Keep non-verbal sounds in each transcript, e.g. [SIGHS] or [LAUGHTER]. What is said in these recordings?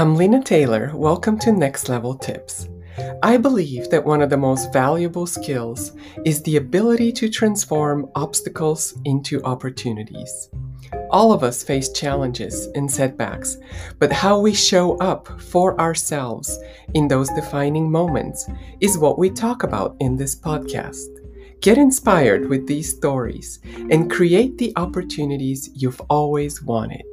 I'm Lena Taylor. Welcome to Next Level Tips. I believe that one of the most valuable skills is the ability to transform obstacles into opportunities. All of us face challenges and setbacks, but how we show up for ourselves in those defining moments is what we talk about in this podcast. Get inspired with these stories and create the opportunities you've always wanted.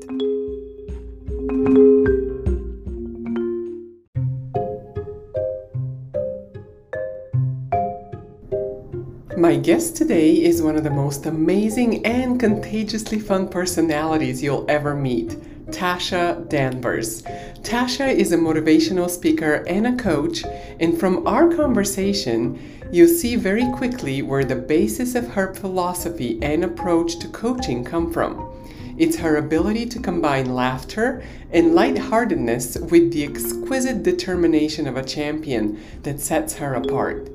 My guest today is one of the most amazing and contagiously fun personalities you'll ever meet. Tasha Danvers. Tasha is a motivational speaker and a coach, and from our conversation, you'll see very quickly where the basis of her philosophy and approach to coaching come from. It's her ability to combine laughter and lightheartedness with the exquisite determination of a champion that sets her apart.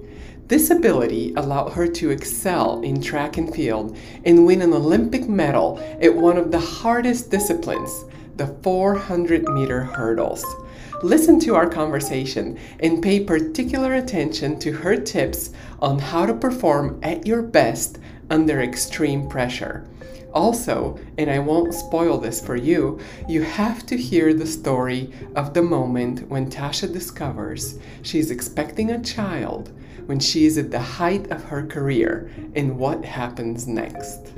This ability allowed her to excel in track and field and win an Olympic medal at one of the hardest disciplines, the 400 meter hurdles. Listen to our conversation and pay particular attention to her tips on how to perform at your best under extreme pressure. Also, and I won't spoil this for you, you have to hear the story of the moment when Tasha discovers she's expecting a child when she is at the height of her career and what happens next.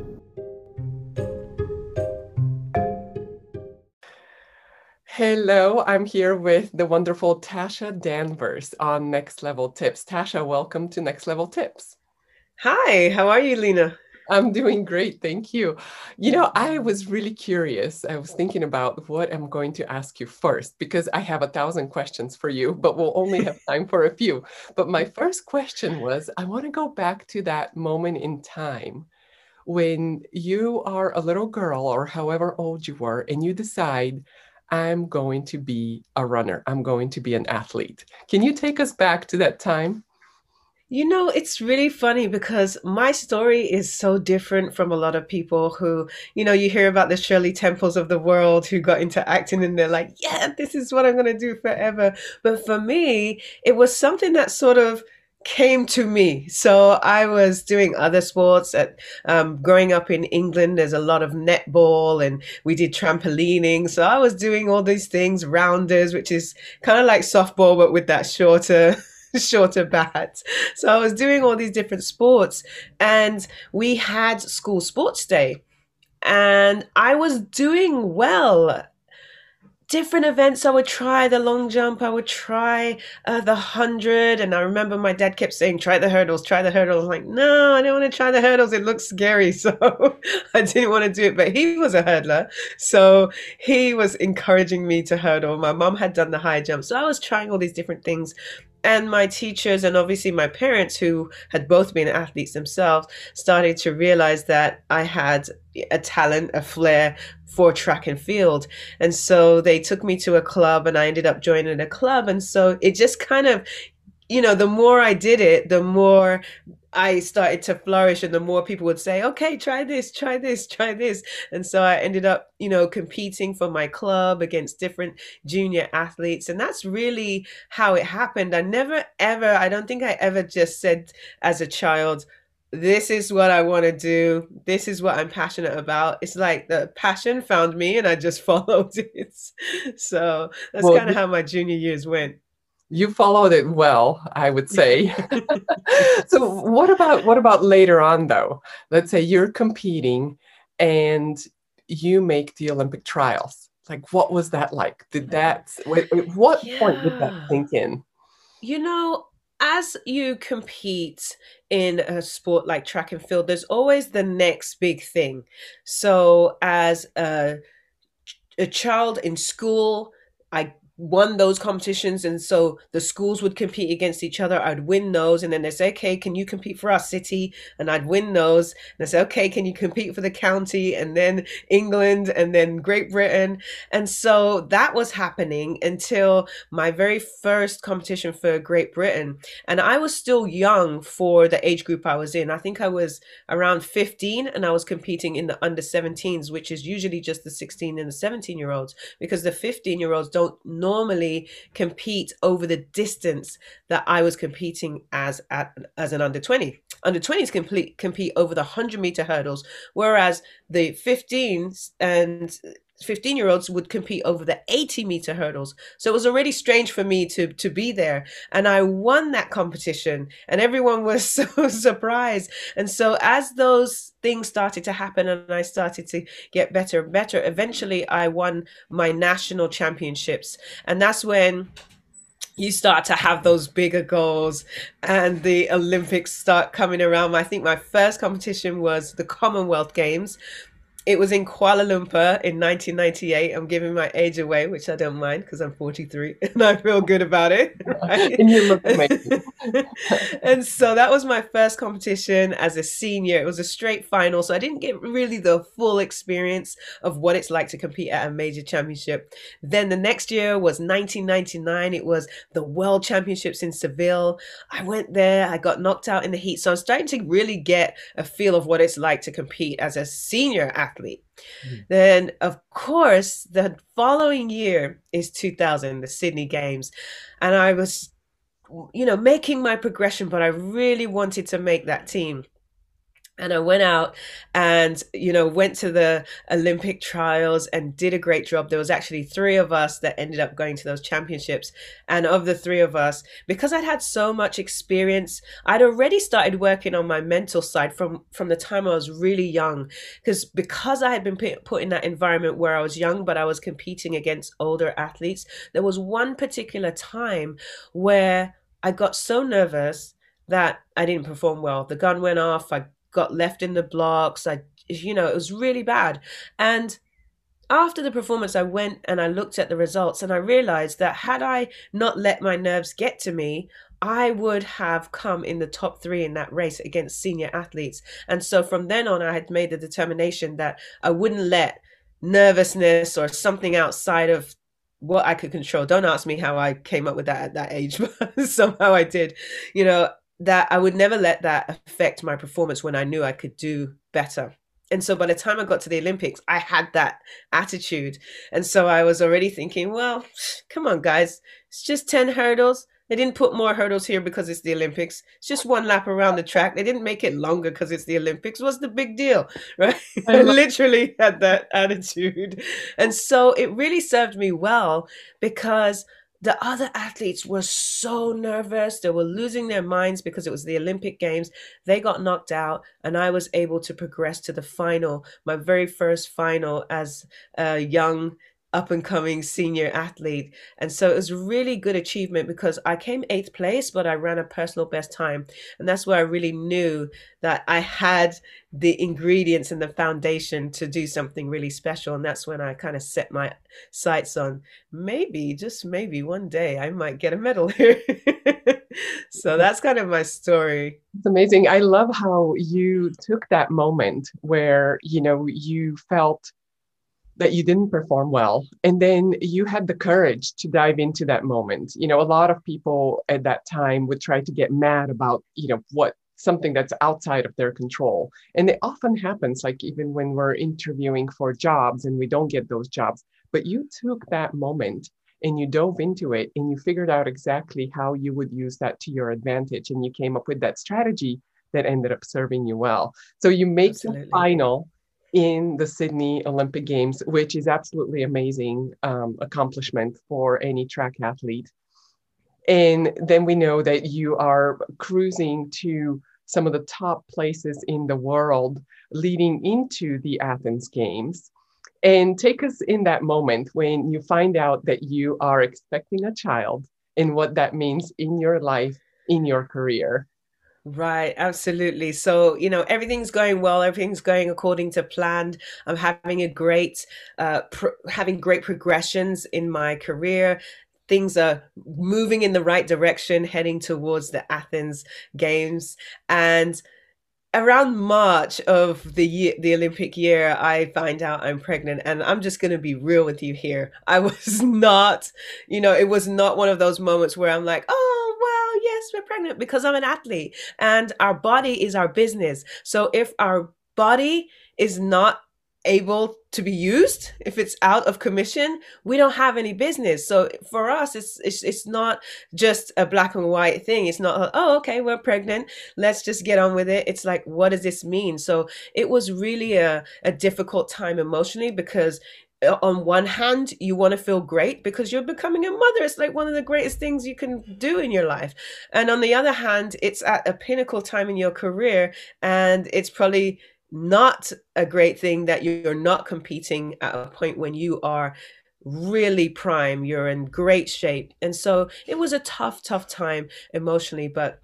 Hello, I'm here with the wonderful Tasha Danvers on Next Level Tips. Tasha, welcome to Next Level Tips. Hi, how are you, Lena? I'm doing great. Thank you. You know, I mm-hmm. was really curious. I was thinking about what I'm going to ask you first because I have a thousand questions for you, but we'll only have [LAUGHS] time for a few. But my first question was I want to go back to that moment in time when you are a little girl or however old you were and you decide, I'm going to be a runner, I'm going to be an athlete. Can you take us back to that time? You know, it's really funny because my story is so different from a lot of people who, you know, you hear about the Shirley Temples of the world who got into acting and they're like, yeah, this is what I'm going to do forever. But for me, it was something that sort of came to me. So I was doing other sports at um, growing up in England. There's a lot of netball and we did trampolining. So I was doing all these things, rounders, which is kind of like softball, but with that shorter [LAUGHS] shorter bats. So I was doing all these different sports, and we had school sports day, and I was doing well different events. I would try the long jump, I would try uh, the hundred, and I remember my dad kept saying, "Try the hurdles, try the hurdles." I'm like, no, I don't want to try the hurdles. It looks scary, [LAUGHS] so I didn't want to do it. But he was a hurdler, so he was encouraging me to hurdle. My mom had done the high jump, so I was trying all these different things. And my teachers and obviously my parents, who had both been athletes themselves, started to realize that I had a talent, a flair for track and field. And so they took me to a club and I ended up joining a club. And so it just kind of, you know, the more I did it, the more I started to flourish and the more people would say, okay, try this, try this, try this. And so I ended up, you know, competing for my club against different junior athletes. And that's really how it happened. I never, ever, I don't think I ever just said as a child, this is what I want to do. This is what I'm passionate about. It's like the passion found me and I just [LAUGHS] followed it. So that's well, kind of how my junior years went. You followed it well, I would say. [LAUGHS] [LAUGHS] so what about what about later on though? Let's say you're competing and you make the Olympic trials. Like what was that like? Did that what yeah. point did that sink in? You know, as you compete in a sport like track and field, there's always the next big thing. So, as a, a child in school, I won those competitions and so the schools would compete against each other. I'd win those and then they say okay can you compete for our city? And i'd win those and they say okay can you compete for the county? And then england and then great britain. And so that was happening until my very first competition for great britain. And i was still young for the age group i was in. I think i was around 15 and i was competing in the under 17s which is usually just the 16 and the 17 year olds because the 15 year olds don't normally compete over the distance that I was competing as at, as an under 20. Under 20s complete compete over the 100 meter hurdles, whereas the 15s and 15 year olds would compete over the 80 meter hurdles. So it was already strange for me to, to be there. And I won that competition and everyone was [LAUGHS] so surprised. And so as those things started to happen and I started to get better and better, eventually I won my national championships. And that's when you start to have those bigger goals and the Olympics start coming around. I think my first competition was the Commonwealth Games, it was in Kuala Lumpur in 1998. I'm giving my age away, which I don't mind because I'm 43 [LAUGHS] and I feel good about it. Right? [LAUGHS] and you look amazing. [LAUGHS] and so that was my first competition as a senior. It was a straight final, so I didn't get really the full experience of what it's like to compete at a major championship. Then the next year was 1999. It was the World Championships in Seville. I went there. I got knocked out in the heat, so I'm starting to really get a feel of what it's like to compete as a senior athlete athlete. Mm-hmm. Then, of course, the following year is 2000, the Sydney Games. And I was, you know, making my progression, but I really wanted to make that team and I went out and you know went to the Olympic trials and did a great job. There was actually three of us that ended up going to those championships, and of the three of us, because I'd had so much experience, I'd already started working on my mental side from from the time I was really young. Because because I had been put, in that environment where I was young, but I was competing against older athletes. There was one particular time where I got so nervous that I didn't perform well. The gun went off. I got left in the blocks. I, you know, it was really bad. And after the performance, I went and I looked at the results and I realized that had I not let my nerves get to me, I would have come in the top three in that race against senior athletes. And so from then on, I had made the determination that I wouldn't let nervousness or something outside of what I could control. Don't ask me how I came up with that at that age, [LAUGHS] but somehow I did. You know, that I would never let that affect my performance when I knew I could do better. And so by the time I got to the Olympics, I had that attitude. And so I was already thinking, well, [SIGHS] come on, guys, it's just 10 hurdles. They didn't put more hurdles here because it's the Olympics. It's just one lap around the track. They didn't make it longer because it's the Olympics. What's the big deal? [LAUGHS] Right? I, I literally had that attitude. And so it really served me well because the other athletes were so nervous. They were losing their minds because it was the Olympic Games. They got knocked out, and I was able to progress to the final, my very first final as a young up and coming senior athlete. And so it was really good achievement because I came eighth place, but I ran a personal best time. And that's where I really knew that I had the ingredients and the foundation to do something really special. And that's when I kind of set my sights on maybe, just maybe one day I might get a medal here. [LAUGHS] so that's kind of my story. It's amazing. I love how you took that moment where, you know, you felt that you didn't perform well and then you had the courage to dive into that moment. You know a lot of people at that time would try to get mad about you know what something that's outside of their control. And it often happens like even when we're interviewing for jobs and we don't get those jobs but you took that moment and you dove into it and you figured out exactly how you would use that to your advantage and you came up with that strategy that ended up serving you well. So you make Absolutely. the final in the Sydney Olympic Games, which is absolutely amazing um, accomplishment for any track athlete. And then we know that you are cruising to some of the top places in the world leading into the Athens Games. And take us in that moment when you find out that you are expecting a child and what that means in your life, in your career. Right, absolutely. So, you know, everything's going well, everything's going according to plan. I'm having a great uh having great progressions in my career. Things are moving in the right direction, heading towards the Athens Games. And around March of the year, the Olympic year, I find out I'm pregnant, and I'm just going to be real with you here. I [LAUGHS] was not, you know, it was not one of those moments where I'm like, oh, pregnant because I'm an athlete and our body is our business. So if our body is not able to be used if it's out of commission we don't have any business. So for us it's it's, it's not just a black and white thing. It's not oh okay we're pregnant. Let's just get on with it. It's like what does this mean? So it was really a, a difficult time emotionally because on one hand you want to feel great because you're becoming a mother. It's like one of the greatest things you can do in your life. And on the other hand it's at a pinnacle time in your career and it's probably not a great thing that you're not competing at a point when you are really prime. You're in great shape. And so it was a tough tough time emotionally but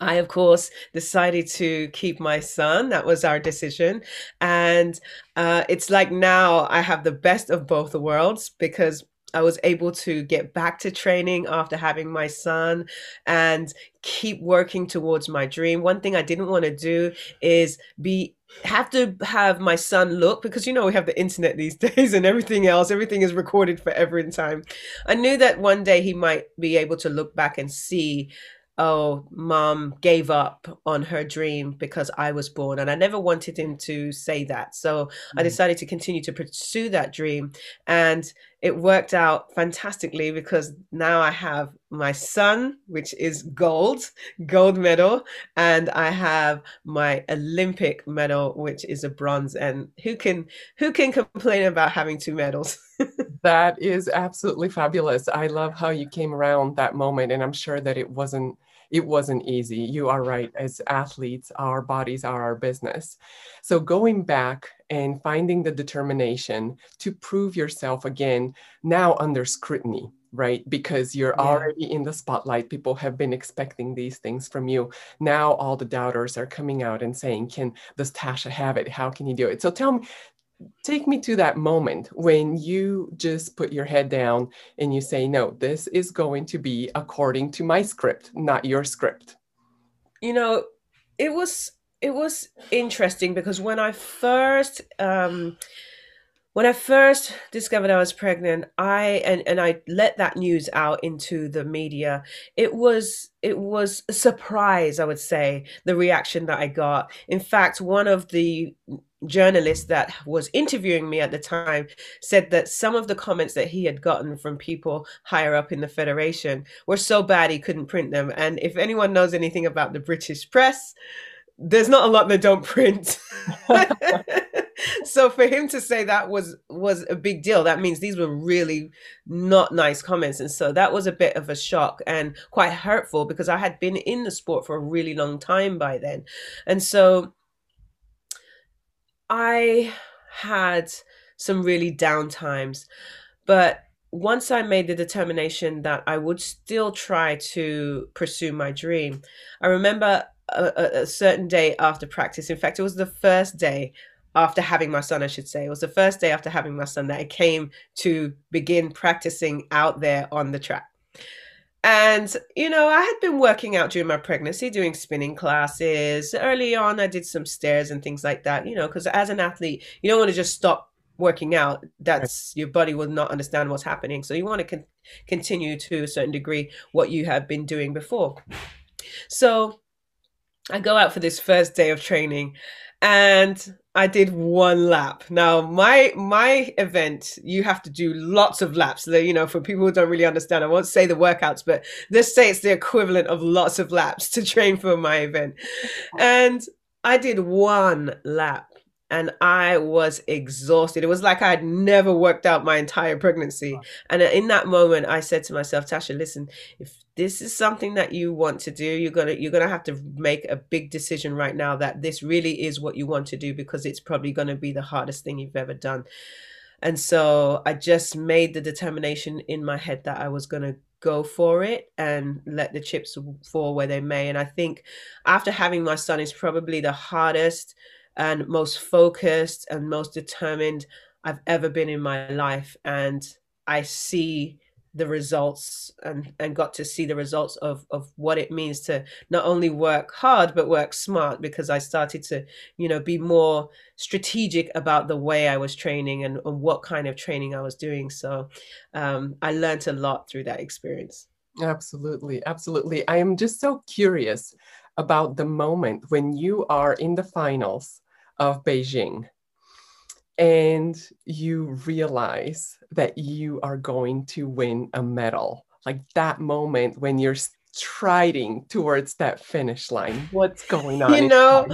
I, of course, decided to keep my son. That was our decision. And uh, it's like now I have the best of both worlds because I was able to get back to training after having my son and keep working towards my dream. One thing I didn't want to do is be have to have my son look because you know we have the internet these [LAUGHS] days and everything else everything is recorded forever in time i knew that one day he might be able to look back and see oh, mom gave up on her dream because I was born. And I never wanted him to say that. So mm-hmm. I mm. decided to continue to pursue that dream. And it worked out fantastically because now I have my son, which is gold, gold medal, and I have my Olympic medal, which is a bronze. And who can who can complain about having two medals? [LAUGHS] that is absolutely fabulous. I love how you came around that moment, and I'm sure that it wasn't it wasn't easy. You are right. As athletes, our bodies are our business. So going back and finding the determination to prove yourself again, now under scrutiny, right? Because you're yeah. already in the spotlight. People have been expecting these things from you. Now all the doubters are coming out and saying, Can does Tasha have it? How can you do it? So tell me, take me to that moment when you just put your head down and you say, no, this is going to be according to my script, not your script. You know, it was it was interesting because when I first um when I first discovered I was pregnant, I and, and I let that news out into the media. It was it was a surprise, I would say, the reaction that I got. In fact, one of the journalists that was interviewing me at the time said that some of the comments that he had gotten from people higher up in the federation were so bad he couldn't print them and if anyone knows anything about the british press there's not a lot they don't print. [LAUGHS] [LAUGHS] So for him to say that was was a big deal that means these were really not nice comments. And so that was a bit of a shock and quite hurtful because i had been in the sport for a really long time by then. And so I had some really down times, but once I made the determination that I would still try to pursue my dream, I remember a, a, certain day after practice. In fact, it was the first day after having my son, I should say. It was the first day after having my son that I came to begin practicing out there on the track. And, you know, I had been working out during my pregnancy, doing spinning classes. Early on, I did some stairs and things like that, you know, because as an athlete, you don't want to just stop working out. That's your body will not understand what's happening. So you want to con- continue to a certain degree what you have been doing before. So I go out for this first day of training and I did one lap. Now, my my event, you have to do lots of laps. You know, for people who don't really understand, I won't say the workouts, but let's say it's the equivalent of lots of laps to train for my event. [LAUGHS] And I did one lap and I was exhausted. It was like I had never worked out my entire pregnancy. And uh, in that moment, I said to myself, Tasha, listen, if this is something that you want to do, you're gonna you're gonna have to make a big decision right now that this really is what you want to do because it's probably gonna be the hardest thing you've ever done. And so I just made the determination in my head that I was gonna go for it and let the chips fall where they may. And I think after having my son is probably the hardest and most focused and most determined I've ever been in my life. And I see the results and, and got to see the results of, of what it means to not only work hard but work smart because I started to, you know, be more strategic about the way I was training and, and what kind of training I was doing. So um, I learned a lot through that experience. Absolutely, absolutely. I am just so curious about the moment when you are in the finals of Beijing. and you realize that you are going to win a medal. Like that moment when you're striding towards that finish line. What's going on? You know,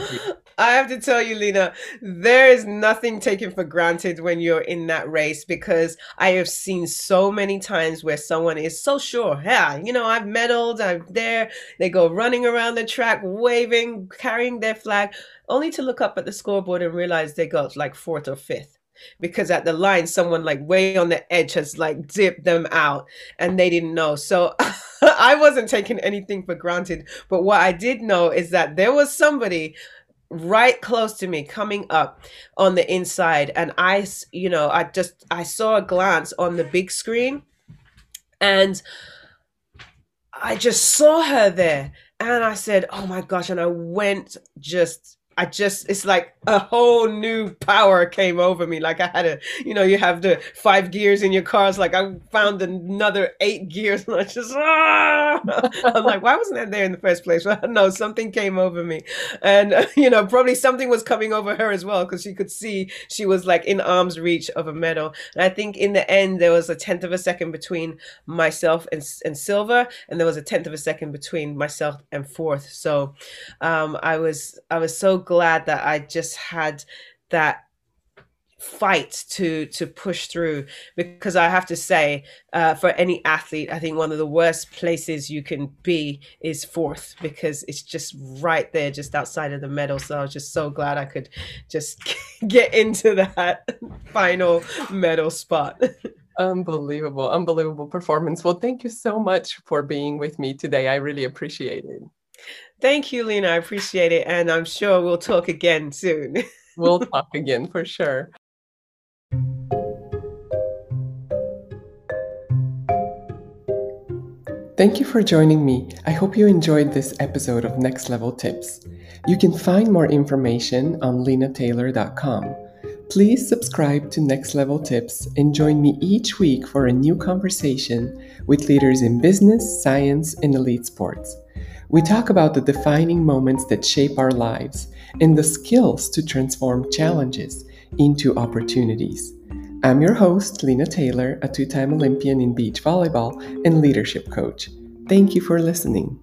I have to tell you, Lena, there is nothing taken for granted when you're in that race because I have seen so many times where someone is so sure, yeah, you know, I've medaled, I'm there. They go running around the track, waving, carrying their flag, only to look up at the scoreboard and realize they got like fourth or fifth because at the line someone like way on the edge has like dipped them out and they didn't know. So [LAUGHS] i wasn't taking anything for granted but what i did know is that there was somebody right close to me coming up on the inside and i you know i just i saw a glance on the big screen and i just saw her there and i said oh my gosh and i went just I just, it's like a whole new power came over me. Like I had a, you know, you have the five gears in your cars. Like I found another eight gears and I just, ah! I'm like, why wasn't that there in the first place? [LAUGHS] Well, no, something came over me. And, [LAUGHS] you know, probably something was coming over her as well because she could see she was like in arm's reach of a medal. And I think in the end, there was a tenth of a second between myself and, and Silver, and there was a tenth of a second between myself and fourth. So um, I was, I was so glad that I just had that fight to to push through because i have to say uh, for any athlete i think one of the worst places you can be is fourth because it's just right there just outside of the medal. So i was just so glad i could just [LAUGHS] get into that [LAUGHS] final medal spot. [LAUGHS] Unbelievable unbelievable performance. Well thank you so much for being with me today. I really appreciate it Thank you, Lena. I appreciate it. And I'm sure we'll talk again soon. [LAUGHS] we'll talk again for sure. Thank you for joining me. I hope you enjoyed this episode of Next Level Tips. You can find more information on lenataylor.com. Please subscribe to Next Level Tips and join me each week for a new conversation with leaders in business, science, and elite sports. We talk about the defining moments that shape our lives and the skills to transform challenges into opportunities. I'm your host, Lena Taylor, a two time Olympian in beach volleyball and leadership coach. Thank you for listening.